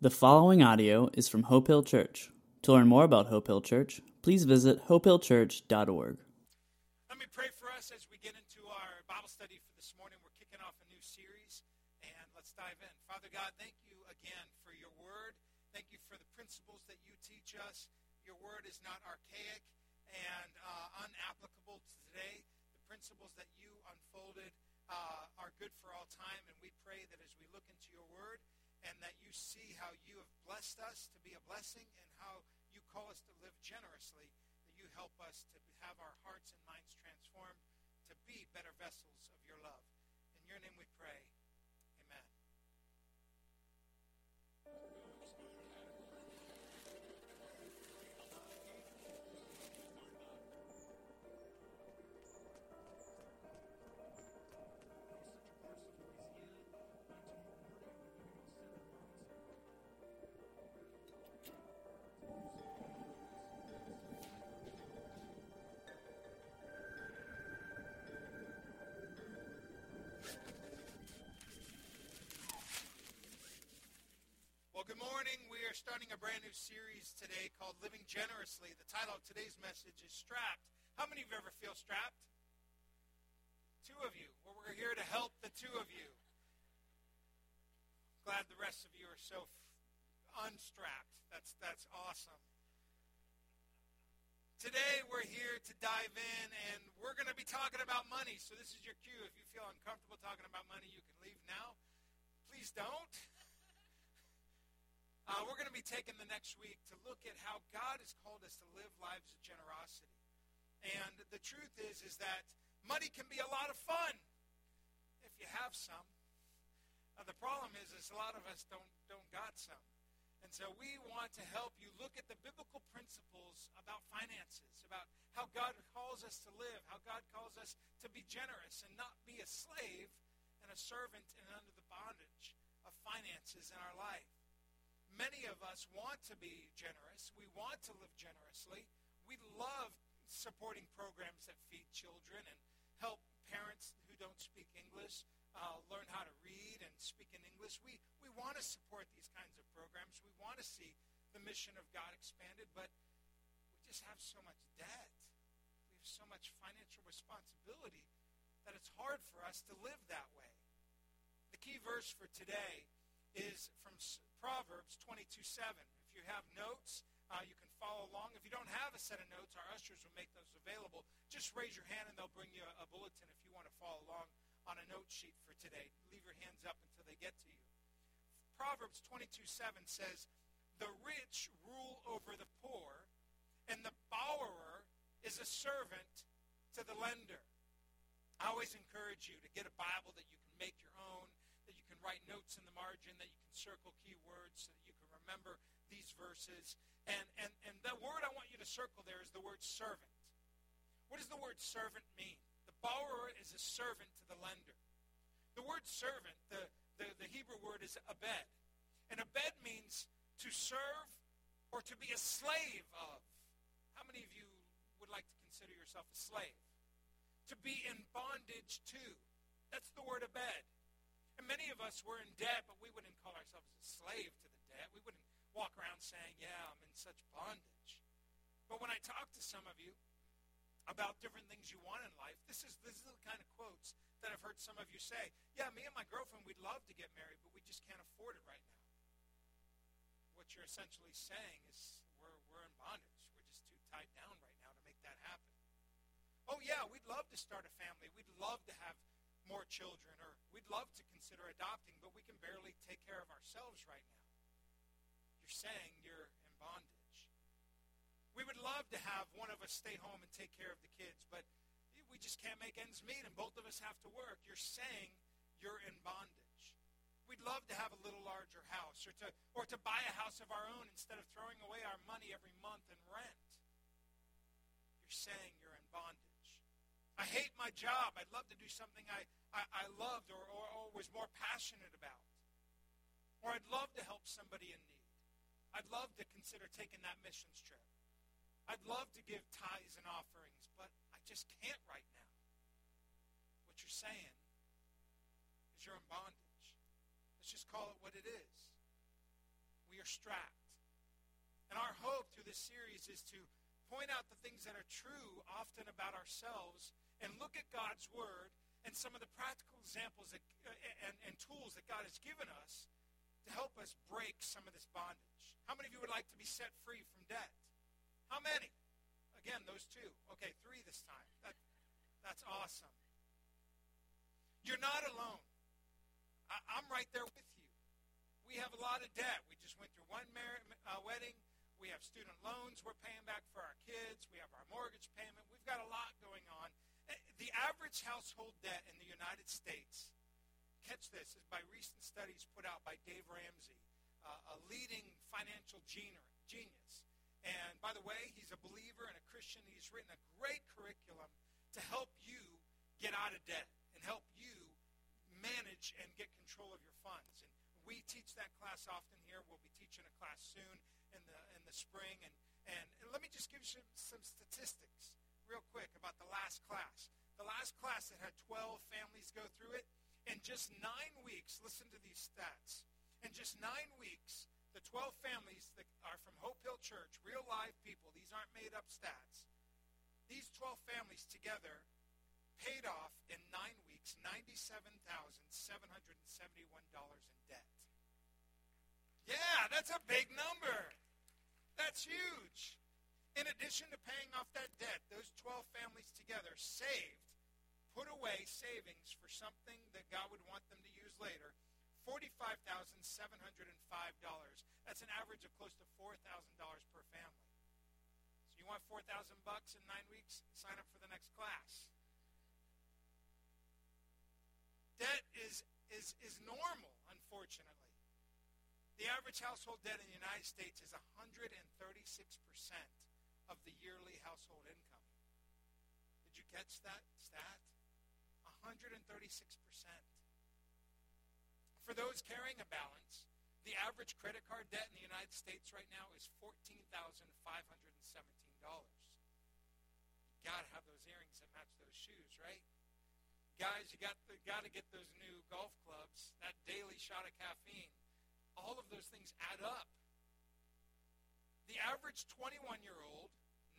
The following audio is from Hope Hill Church. To learn more about Hope Hill Church, please visit hopehillchurch.org. Let me pray for us as we get into our Bible study for this morning. We're kicking off a new series, and let's dive in. Father God, thank you again for your word. Thank you for the principles that you teach us. Your word is not archaic and uh, unapplicable to today. The principles that you unfolded uh, are good for all time, and we pray that as we look into your word, and that you see how you have blessed us to be a blessing and how you call us to live generously, that you help us to have our hearts and minds transformed to be better vessels of your love. In your name we pray. Morning. We are starting a brand new series today called Living Generously. The title of today's message is Strapped. How many of you ever feel strapped? Two of you. Well, we're here to help the two of you. Glad the rest of you are so f- unstrapped. That's that's awesome. Today we're here to dive in and we're going to be talking about money. So this is your cue. If you feel uncomfortable talking about money, you can leave now. Please don't. Uh, we're going to be taking the next week to look at how God has called us to live lives of generosity. And the truth is, is that money can be a lot of fun if you have some. Uh, the problem is, is a lot of us don't don't got some. And so we want to help you look at the biblical principles about finances, about how God calls us to live, how God calls us to be generous and not be a slave and a servant and under the bondage of finances in our life. Many of us want to be generous. We want to live generously. We love supporting programs that feed children and help parents who don't speak English uh, learn how to read and speak in English. We, we want to support these kinds of programs. We want to see the mission of God expanded, but we just have so much debt. We have so much financial responsibility that it's hard for us to live that way. The key verse for today is from Proverbs 22 7. If you have notes, uh, you can follow along. If you don't have a set of notes, our ushers will make those available. Just raise your hand and they'll bring you a, a bulletin if you want to follow along on a note sheet for today. Leave your hands up until they get to you. Proverbs 22 7 says, The rich rule over the poor, and the borrower is a servant to the lender. I always encourage you to get a Bible that you can make your own, write notes in the margin, that you can circle key words so that you can remember these verses. And, and, and the word I want you to circle there is the word servant. What does the word servant mean? The borrower is a servant to the lender. The word servant, the, the, the Hebrew word is abed. And abed means to serve or to be a slave of. How many of you would like to consider yourself a slave? To be in bondage to. That's the word abed. And many of us were in debt, but we wouldn't call ourselves a slave to the debt. We wouldn't walk around saying, yeah, I'm in such bondage. But when I talk to some of you about different things you want in life, this is, this is the kind of quotes that I've heard some of you say. Yeah, me and my girlfriend, we'd love to get married, but we just can't afford it right now. What you're essentially saying is we're, we're in bondage. We're just too tied down right now to make that happen. Oh, yeah, we'd love to start a family. We'd love to have more children, or we'd love to consider adopting, but we can barely take care of ourselves right now. You're saying you're in bondage. We would love to have one of us stay home and take care of the kids, but we just can't make ends meet, and both of us have to work. You're saying you're in bondage. We'd love to have a little larger house, or to, or to buy a house of our own instead of throwing away our money every month in rent. You're saying you're in bondage. I hate my job. I'd love to do something I, I, I loved or, or, or was more passionate about. Or I'd love to help somebody in need. I'd love to consider taking that missions trip. I'd love to give tithes and offerings, but I just can't right now. What you're saying is you're in bondage. Let's just call it what it is. We are strapped. And our hope through this series is to point out the things that are true often about ourselves and look at God's Word and some of the practical examples that, uh, and, and tools that God has given us to help us break some of this bondage. How many of you would like to be set free from debt? How many? Again, those two. Okay, three this time. That, that's awesome. You're not alone. I, I'm right there with you. We have a lot of debt. We just went through one mar- uh, wedding. We have student loans we're paying back for our kids. We have our mortgage payment. We've got a lot going on. The average household debt in the United States, catch this, is by recent studies put out by Dave Ramsey, uh, a leading financial genius. And by the way, he's a believer and a Christian. He's written a great curriculum to help you get out of debt and help you manage and get control of your funds. And we teach that class often here. We'll be teaching a class soon in the in the spring. And and, and let me just give you some, some statistics real quick about the last class. The last class that had 12 families go through it, in just nine weeks, listen to these stats. In just nine weeks, the 12 families that are from Hope Hill Church, real live people, these aren't made up stats. These 12 families together paid off in nine weeks $97,771 in debt. Yeah, that's a big number. That's huge. In addition to paying off that debt, those 12 families together saved, put away savings for something that God would want them to use later, $45,705. That's an average of close to $4,000 per family. So you want 4000 bucks in nine weeks? Sign up for the next class. Debt is, is, is normal, unfortunately. The average household debt in the United States is 136% of the yearly household income. Did you catch that stat? 136%. For those carrying a balance, the average credit card debt in the United States right now is $14,517. You got to have those earrings that match those shoes, right? Guys, you got got to get those new golf clubs, that daily shot of caffeine. All of those things add up. The average 21-year-old,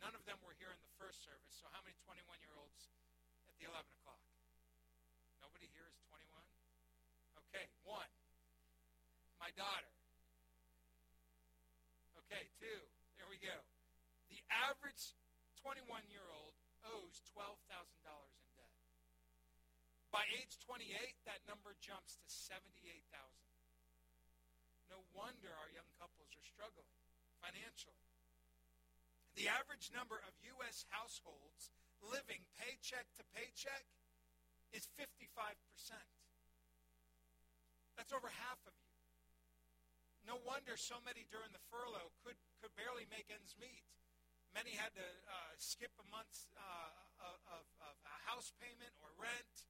none of them were here in the first service, so how many 21-year-olds at the 11 o'clock? Nobody here is 21? Okay, one. My daughter. Okay, two. There we go. The average 21-year-old owes $12,000 in debt. by age 28, that number jumps to 78,000. No wonder our young couples are struggling financially. The average number of U.S. households living paycheck to paycheck is 55%. That's over half of you. No wonder so many during the furlough could, could barely make ends meet. Many had to uh, skip a month's uh, of, of a house payment or rent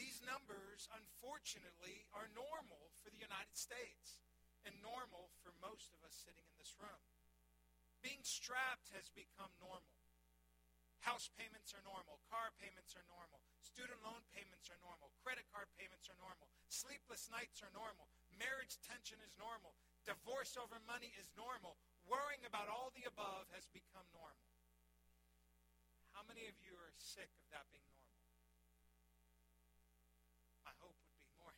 these numbers, unfortunately, are normal for the United States and normal for most of us sitting in this room. Being strapped has become normal. House payments are normal. Car payments are normal. Student loan payments are normal. Credit card payments are normal. Sleepless nights are normal. Marriage tension is normal. Divorce over money is normal. Worrying about all the above has become normal. How many of you are sick of that being normal?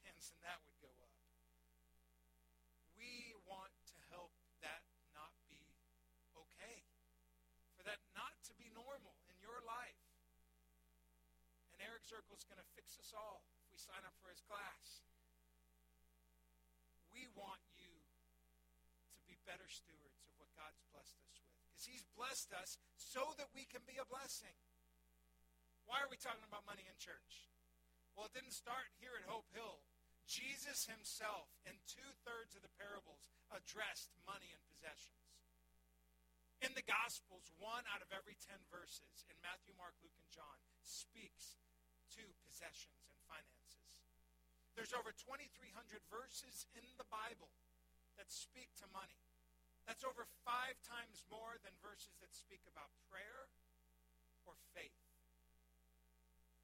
and that would go up. We want to help that not be okay, for that not to be normal in your life. Zirkle is going to fix us all if we sign up for his class. We want you to be better stewards of what God's blessed us with. Because he's blessed us so that we can be a blessing. Why are we talking about money in church? Well, it didn't start here at Hope Hill. Jesus himself, in two-thirds of the parables, addressed money and possessions. In the Gospels, one out of every ten verses in Matthew, Mark, Luke, and John speaks to possessions and finances. There's over 2,300 verses in the Bible that speak to money. That's over five times more than verses that speak about prayer or faith.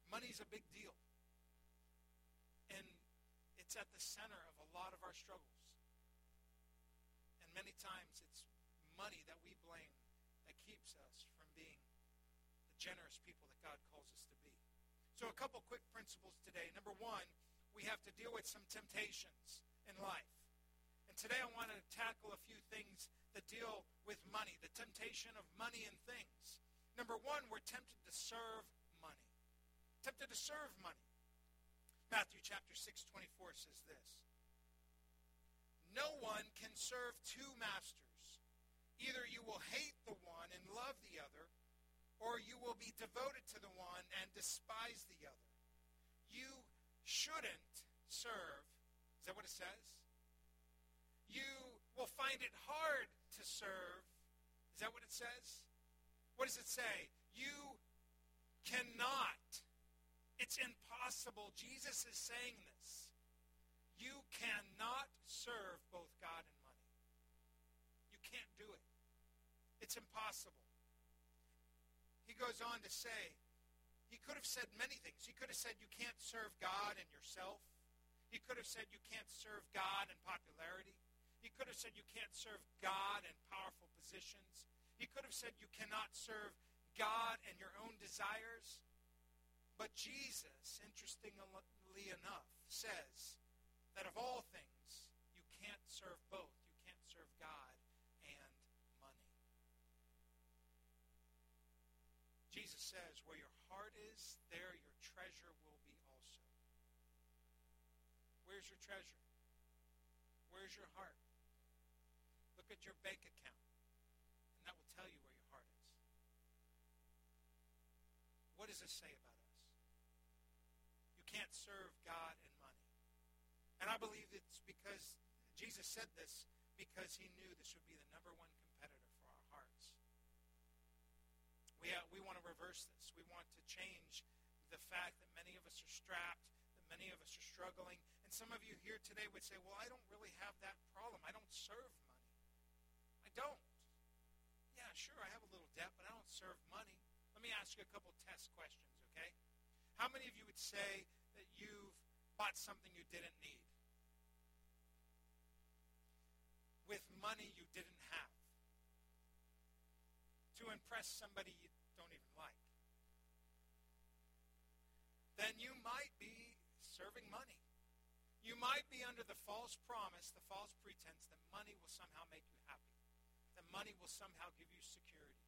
Money's a big deal. And it's at the center of a lot of our struggles. And many times it's money that we blame that keeps us from being the generous people that God calls us to be. So, a couple quick principles today. Number one, we have to deal with some temptations in life. And today I want to tackle a few things that deal with money, the temptation of money and things. Number one, we're tempted to serve money. Tempted to serve money. Matthew chapter 6, 24 says this. No one can serve two masters. Either you will hate the one and love the other, or you will be devoted to the one and despise the other. You shouldn't serve. Is that what it says? You will find it hard to serve. Is that what it says? What does it say? You cannot. It's impossible. Jesus is saying this. You cannot serve both God and money. You can't do it. It's impossible. He goes on to say, he could have said many things. He could have said you can't serve God and yourself. He could have said you can't serve God and popularity. He could have said you can't serve God and powerful positions. He could have said you cannot serve God and your own desires. But Jesus, interestingly enough, says that of all things, you can't serve both. You can't serve God Jesus says, where your heart is, there your treasure will be also. Where's your treasure? Where's your heart? Look at your bank account, and that will tell you where your heart is. What does this say about us? You can't serve God and money. And I believe it's because Jesus said this because he knew this would be the number one We, uh, we want to reverse this. We want to change the fact that many of us are strapped, that many of us are struggling. And some of you here today would say, well, I don't really have that problem. I don't serve money. I don't. Yeah, sure, I have a little debt, but I don't serve money. Let me ask you a couple test questions, okay? How many of you would say that you've bought something you didn't need? With money you didn't have? To impress somebody you don't even like. Then you might be serving money. You might be under the false promise, the false pretense that money will somehow make you happy, that money will somehow give you security.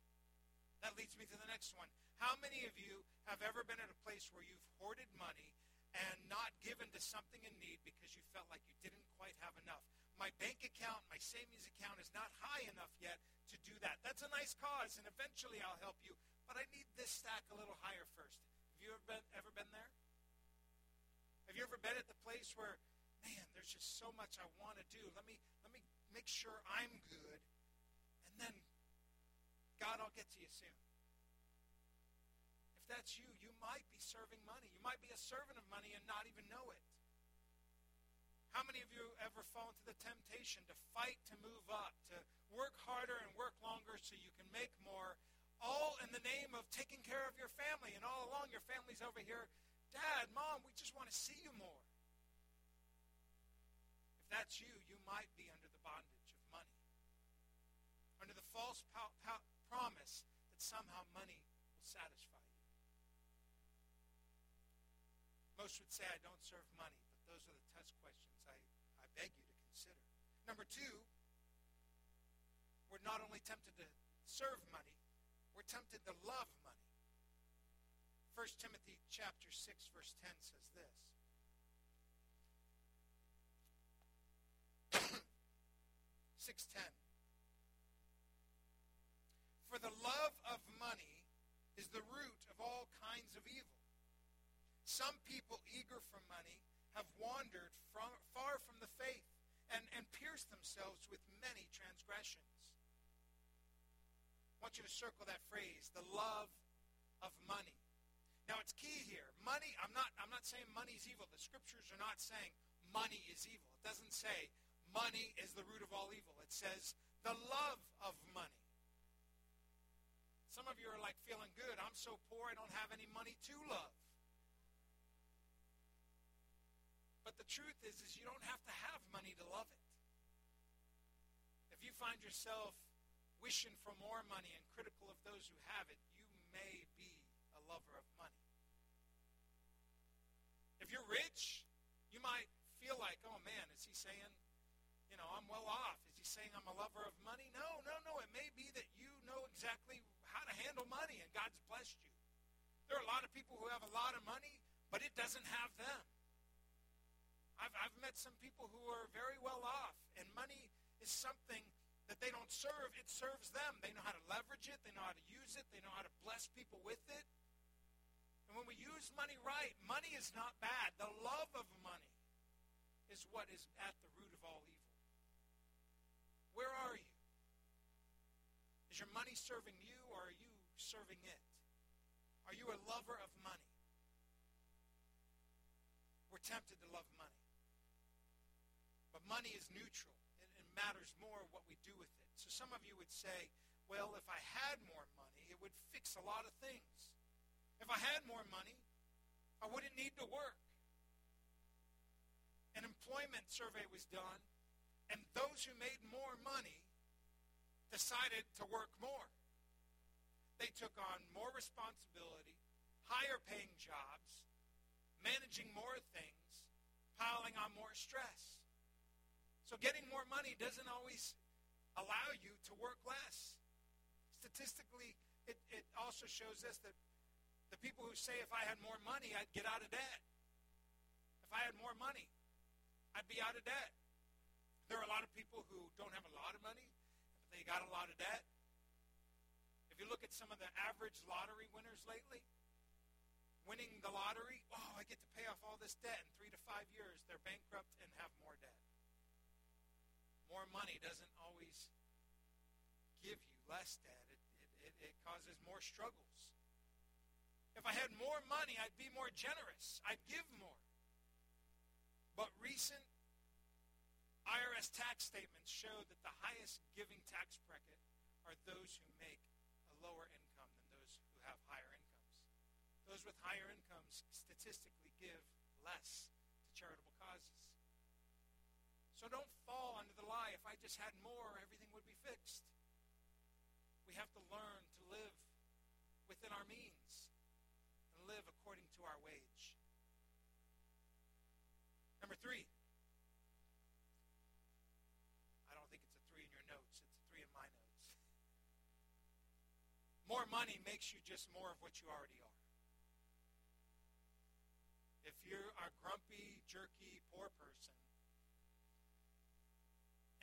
That leads me to the next one. How many of you have ever been at a place where you've hoarded money and not given to something in need because you felt like you didn't quite have enough? My bank account, my savings account is not high enough yet to do that. That's a nice cause, and eventually I'll help you. But I need this stack a little higher first. Have you ever been, ever been there? Have you ever been at the place where, man, there's just so much I want to do. Let me let me make sure I'm good, and then God, I'll get to you soon. If that's you, you might be serving money. You might be a servant of money and not even know it. How many of you ever fall into the temptation to fight to move up, to work harder and work longer so you can make more, all in the name of taking care of your family, and all along your family's over here, Dad, Mom, we just want to see you more. If that's you, you might be under the bondage of money, under the false promise that somehow money will satisfy you. Most would say, I don't serve money, those are the test questions I, I beg you to consider. Number two, we're not only tempted to serve money, we're tempted to love money. 1 Timothy chapter 6 verse 10 says this. 610. For the love of money is the root of all kinds of evil. Some people eager for money have wandered from, far from the faith and, and pierced themselves with many transgressions. I want you to circle that phrase, the love of money. Now it's key here. Money, I'm not, I'm not saying money is evil. The scriptures are not saying money is evil. It doesn't say money is the root of all evil. It says the love of money. Some of you are like feeling good. I'm so poor I don't have any money to love. But the truth is, is you don't have to have money to love it. If you find yourself wishing for more money and critical of those who have it, you may be a lover of money. If you're rich, you might feel like, oh man, is he saying, you know, I'm well off? Is he saying I'm a lover of money? No, no, no. It may be that you know exactly how to handle money and God's blessed you. There are a lot of people who have a lot of money, but it doesn't have them. I've, I've met some people who are very well off, and money is something that they don't serve. It serves them. They know how to leverage it. They know how to use it. They know how to bless people with it. And when we use money right, money is not bad. The love of money is what is at the root of all evil. Where are you? Is your money serving you or are you serving it? Are you a lover of money? We're tempted to love money. But money is neutral. It, it matters more what we do with it. So some of you would say, well, if I had more money, it would fix a lot of things. If I had more money, I wouldn't need to work. An employment survey was done, and those who made more money decided to work more. They took on more responsibility, higher paying jobs, managing more things, piling on more stress. So getting more money doesn't always allow you to work less. Statistically, it, it also shows us that the people who say if I had more money, I'd get out of debt. If I had more money, I'd be out of debt. There are a lot of people who don't have a lot of money, but they got a lot of debt If you look at some of the average lottery winners lately, winning the lottery, oh, I get to pay off all this debt in three to five years. They're bankrupt and have more debt. More money doesn't always give you less debt. It, it, it, causes more struggles. If I had more money, I'd be more generous. I'd give more. But recent IRS tax statements show that the highest giving tax bracket are those who make a lower income than those who have higher incomes. Those with higher incomes statistically give less to charitable causes. So don't I just had more, everything would be fixed. We have to learn to live within our means and live according to our wage. Number three, I don't think it's a three in your notes, it's a three in my notes. More money makes you just more of what you already are. If you're a grumpy, jerky, poor person,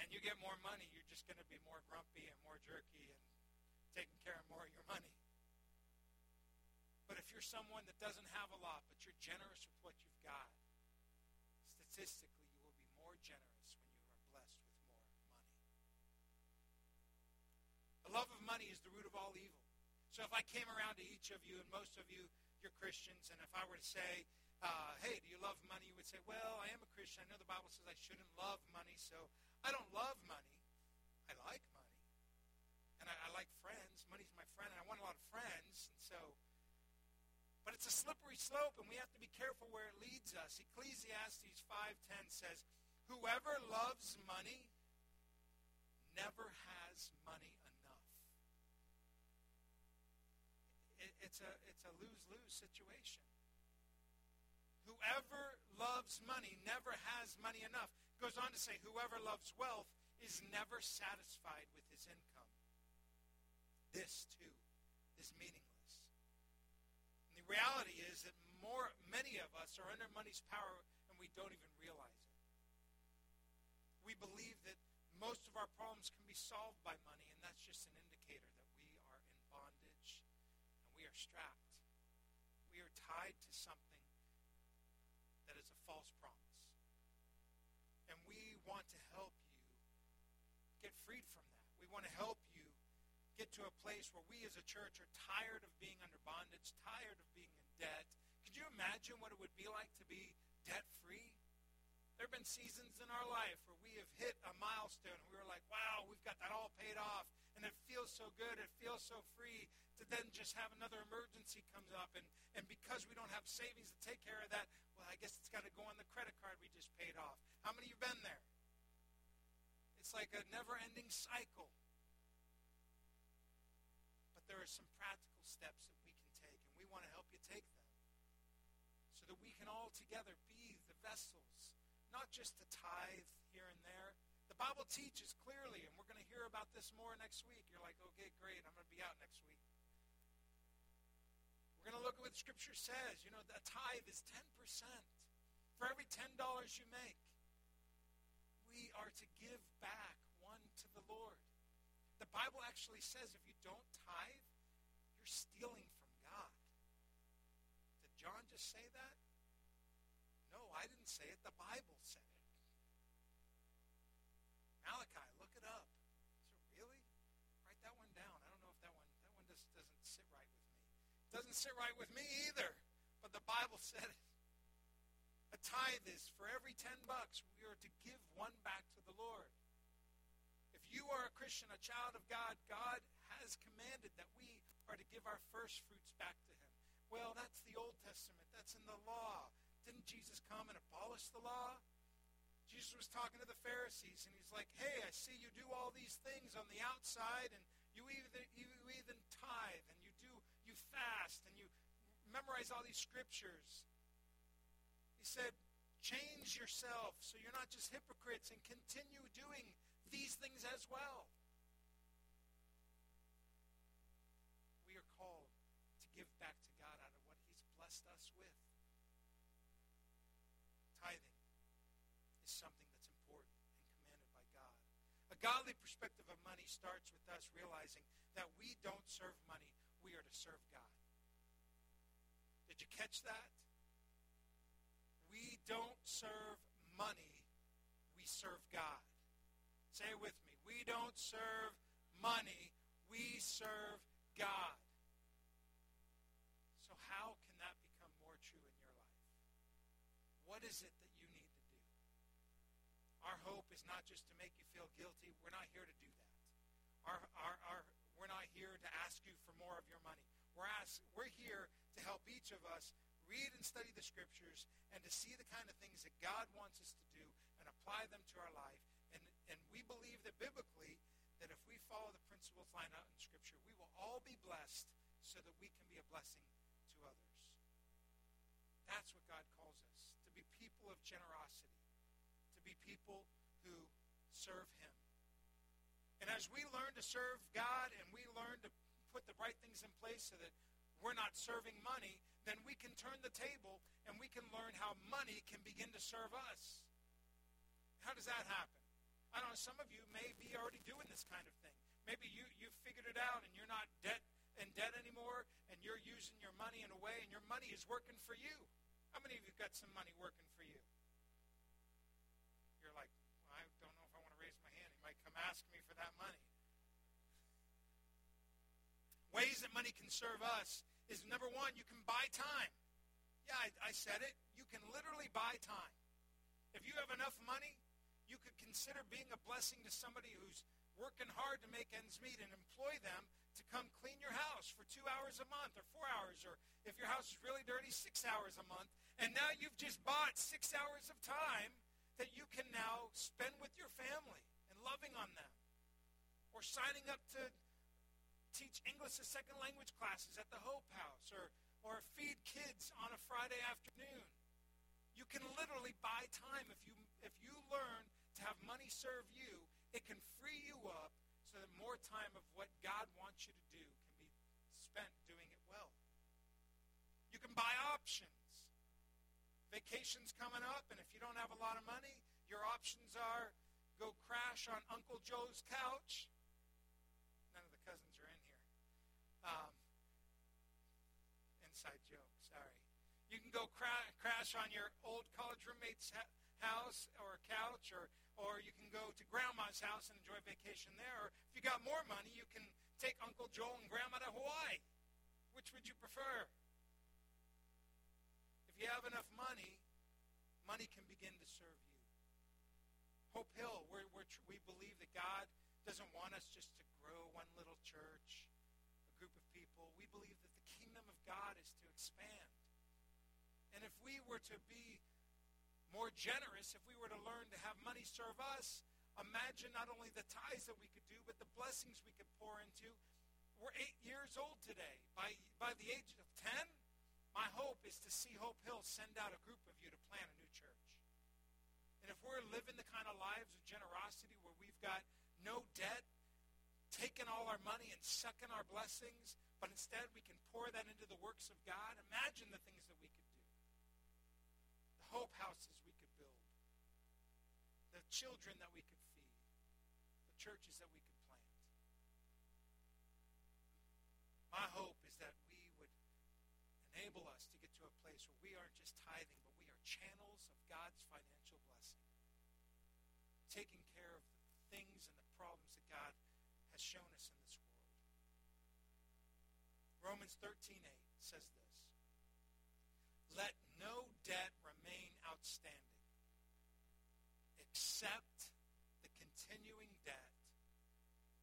and you get more money, you're just going to be more grumpy and more jerky and taking care of more of your money. But if you're someone that doesn't have a lot, but you're generous with what you've got, statistically, you will be more generous when you are blessed with more money. The love of money is the root of all evil. So if I came around to each of you, and most of you, you're Christians, and if I were to say, uh, hey, do you love money? You would say, well, I am a Christian. I know the Bible says I shouldn't love money, so I don't love money. I like money. And I, I like friends. Money's my friend, and I want a lot of friends. And so, but it's a slippery slope, and we have to be careful where it leads us. Ecclesiastes 5.10 says, whoever loves money never has money enough." it's a, it's a lose-lose situation. Whoever loves money never has money enough. Goes on to say, whoever loves wealth is never satisfied with his income. This, too, is meaningless. And the reality is that more, many of us are under money's power and we don't even realize it. We believe that most of our problems can be solved by money, and that's just an indicator that we are in bondage and we are strapped. We are tied to something that is a false promise. And we to help you get freed from that. We want to help you get to a place where we as a church are tired of being under bondage, tired of being in debt. Could you imagine what it would be like to be debt free? There have been seasons in our life where we have hit a milestone. And we were like, wow, we've got that all paid off. And it feels so good. It feels so free to then just have another emergency comes up. And, and because we don't have savings to take care of that, well, I guess it's got to go on the credit card we just paid off. How many of you have been there? It's like a never ending cycle. But there are some practical steps that we can take, and we want to help you take them so that we can all together be the vessels, not just to tithe here and there. The Bible teaches clearly, and we're going to hear about this more next week. You're like, okay, great, I'm going to be out next week. We're going to look at what the Scripture says. You know, the tithe is 10%. For every $10 you make, we are to give back one to the Lord. The Bible actually says if you don't tithe, you're stealing from God. Did John just say that? No, I didn't say it. The Bible said it. Malachi, look it up. So really? Write that one down. I don't know if that one that one just doesn't sit right with me. It doesn't sit right with me either. But the Bible said it. Tithe is for every ten bucks we are to give one back to the Lord. If you are a Christian, a child of God, God has commanded that we are to give our first fruits back to him. Well, that's the Old Testament. That's in the law. Didn't Jesus come and abolish the law? Jesus was talking to the Pharisees, and he's like, hey, I see you do all these things on the outside, and you even, you even tithe, and you do, you fast, and you memorize all these scriptures. He said, change yourself so you're not just hypocrites and continue doing these things as well. We are called to give back to God out of what he's blessed us with. Tithing is something that's important and commanded by God. A godly perspective of money starts with us realizing that we don't serve money, we are to serve God. Did you catch that? We don't serve money, we serve God. Say it with me. We don't serve money, we serve God. So how can that become more true in your life? What is it that you need to do? Our hope is not just to make you feel guilty. We're not here to do that. Our, our, our, we're not here to ask you for more of your money. We're, ask, we're here to help each of us read and study the scriptures and to see the kind of things that God wants us to do and apply them to our life. And, and we believe that biblically, that if we follow the principles lined out in scripture, we will all be blessed so that we can be a blessing to others. That's what God calls us, to be people of generosity, to be people who serve him. And as we learn to serve God and we learn to put the right things in place so that we're not serving money, then we can turn the table and we can learn how money can begin to serve us. How does that happen? I don't know, some of you may be already doing this kind of thing. Maybe you, you figured it out and you're not debt in debt anymore and you're using your money in a way and your money is working for you. How many of you got some money working for you? You're like, well, I don't know if I want to raise my hand. He might come ask me for that money. Ways that money can serve us is number one, you can buy time. Yeah, I, I said it. You can literally buy time. If you have enough money, you could consider being a blessing to somebody who's working hard to make ends meet and employ them to come clean your house for two hours a month or four hours, or if your house is really dirty, six hours a month. And now you've just bought six hours of time that you can now spend with your family and loving on them. Or signing up to teach English as second language classes at the Hope House or, or feed kids on a Friday afternoon. You can literally buy time if you, if you learn to have money serve you. It can free you up so that more time of what God wants you to do can be spent doing it well. You can buy options. Vacation's coming up, and if you don't have a lot of money, your options are go crash on Uncle Joe's couch You can go cra- crash on your old college roommate's ha- house or couch, or, or you can go to grandma's house and enjoy vacation there. Or if you got more money, you can take Uncle Joel and Grandma to Hawaii. Which would you prefer? If you have enough money, money can begin to serve you. Hope Hill, we're, we're, we believe that God doesn't want us just to grow one little church a group of people, we believe that the kingdom of God is to expand. And if we were to be more generous, if we were to learn to have money serve us, imagine not only the tithes that we could do, but the blessings we could pour into. We're eight years old today. By, by the age of 10, My hope is to see Hope Hill send out a group of you to plant a new church. And if we're living the kind of lives of generosity where we've got no debt, taking all our money and sucking our blessings, but instead we can pour that into the works of God, imagine the things that we could hope houses we could build. The children that we could feed. The churches that we could plant. My hope is that we would enable us to get to a place where we aren't just tithing, but we are channels of God's financial blessing. Taking care of the things and the problems that God has shown us in this world. Romans 13:8 says this. Except the continuing debt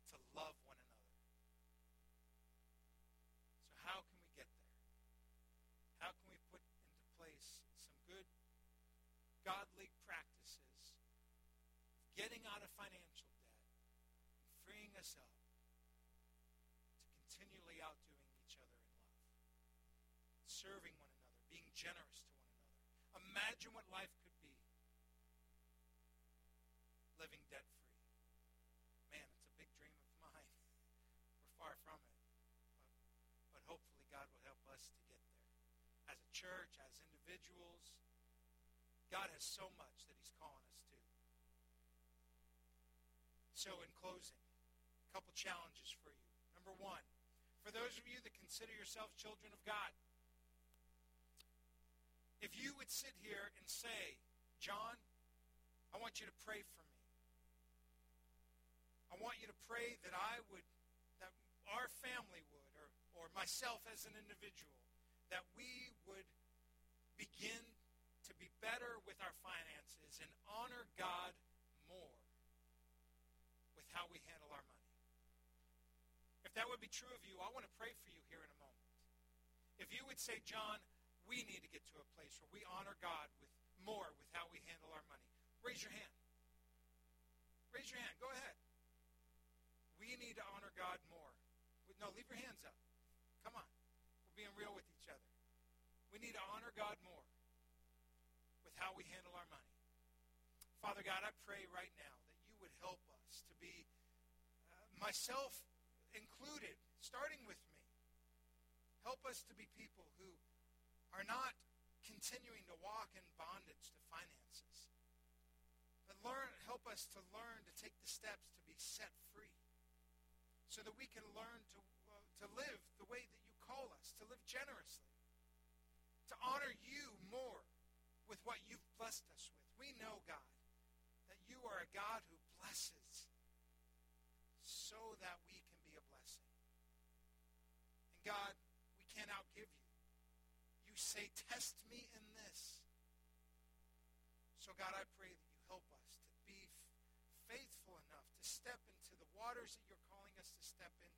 to love one another. So how can we get there? How can we put into place some good godly practices of getting out of financial debt and freeing us up to continually outdoing each other in love, serving one another, being generous to one another. Imagine what life could be living debt free. Man, it's a big dream of mine. We're far from it. But, but hopefully God will help us to get there. As a church, as individuals, God has so much that he's calling us to. So in closing, a couple challenges for you. Number one, for those of you that consider yourselves children of God, if you would sit here and say, John, I want you to pray for me. I want you to pray that I would, that our family would, or, myself as an individual, that we would begin to be better with our finances and honor God more with how we handle our money. If that would be true of you, I want to pray for you here in a moment. If you would say, John, we need to get to a place where we honor God with more with how we handle our money. Raise your hand. Raise your hand. Go ahead. We need to honor God more. No, leave your hands up. Come on. We're being real with each other. We need to honor God more with how we handle our money. Father God, I pray right now that you would help us to be, uh, myself included, starting with me. Help us to be people who are not continuing to walk in bondage to finances. But learn, help us to learn to take the steps to be set free so that we can learn to, to live the way that you call us, to live generously, to honor you more with what you've blessed us with. We know, God, that you are a God who blesses so that we can be a blessing. And God, we can't outgive you. You say, test me in this. So God, I pray that you help us to be faithful enough to step into the waters that you're calling us to step into,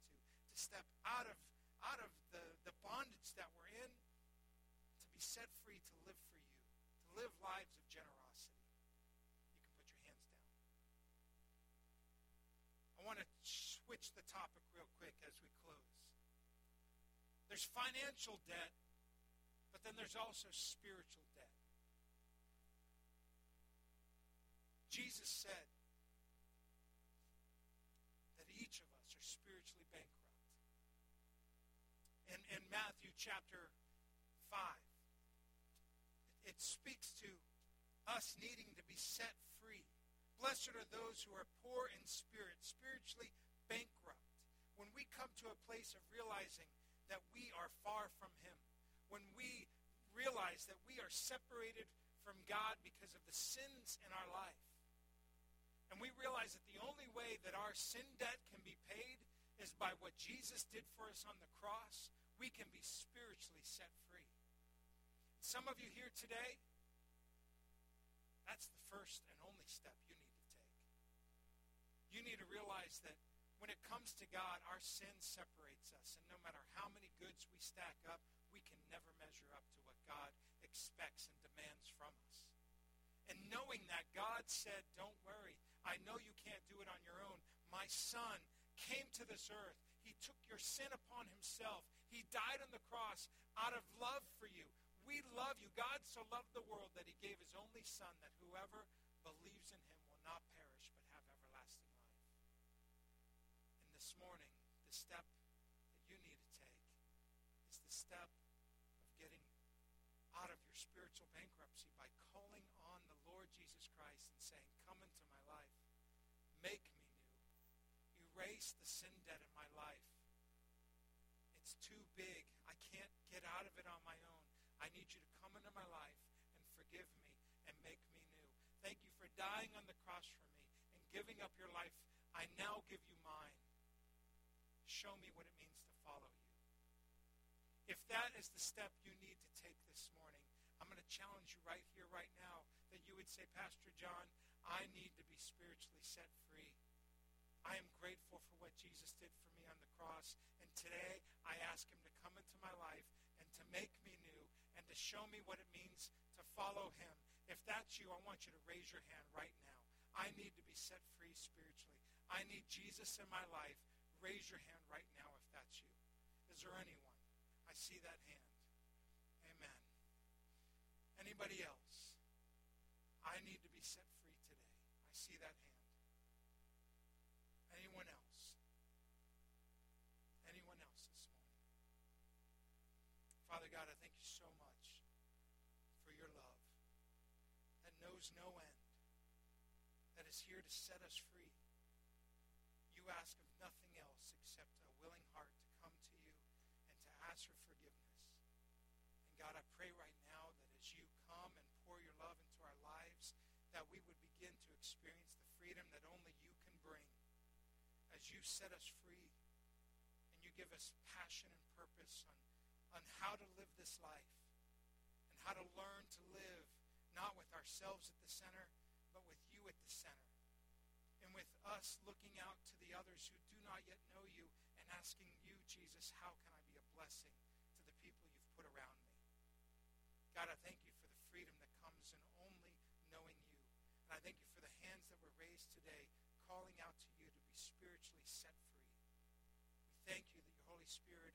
step out of out of the, the bondage that we're in, to be set free to live for you, to live lives of generosity. You can put your hands down. I want to switch the topic real quick as we close. There's financial debt, but then there's also spiritual debt. Jesus said that each of us are spiritually bankrupt. In, Matthew chapter 5, it speaks to us needing to be set free. Blessed are those who are poor in spirit, spiritually bankrupt. When we come to a place of realizing that we are far from Him, when we realize that we are separated from God because of the sins in our life, and we realize that the only way that our sin debt can be paid is by what Jesus did for us on the cross, we can be spiritually set free. Some of you here today, that's the first and only step you need to take. You need to realize that when it comes to God, our sin separates us. And no matter how many goods we stack up, we can never measure up to what God expects and demands from us. And knowing that God said, don't worry, I know you can't do it on your own. My son came to this earth. He took your sin upon himself. He died on the cross out of love for you. We love you. God so loved the world that he gave his only son that whoever believes in him will not perish but have everlasting life. And this morning, the step that you need to take is the step of getting out of your spiritual bankruptcy by calling on the Lord Jesus Christ and saying, Come into my life. Make me new. Erase the sin dying on the cross for me and giving up your life. I now give you mine. Show me what it means to follow you. If that is the step you need to take this morning, I'm going to challenge you right here, right now, that you would say, Pastor John, I need to be spiritually set free. I am grateful for what Jesus did for me on the cross. And today I ask him to come into my life and to make me new and to show me what it means to follow him. If that's you, I want you to raise your hand right now. I need to be set free spiritually. I need Jesus in my life. Raise your hand right now if that's you. Is there anyone? I see that hand. Amen. Anybody else? I need to be set free today. I see that hand. Anyone else? Anyone else this morning? Father God, I thank you so much for your love knows no end, that is here to set us free. You ask of nothing else except a willing heart to come to you and to ask for forgiveness. And God, I pray right now that as you come and pour your love into our lives, that we would begin to experience the freedom that only you can bring as you set us free and you give us passion and purpose on, on how to live this life and how to learn to live not with ourselves at the center, but with you at the center. And with us looking out to the others who do not yet know you and asking you, Jesus, how can I be a blessing to the people you've put around me? God, I thank you for the freedom that comes in only knowing you. And I thank you for the hands that were raised today calling out to you to be spiritually set free. We thank you that your Holy Spirit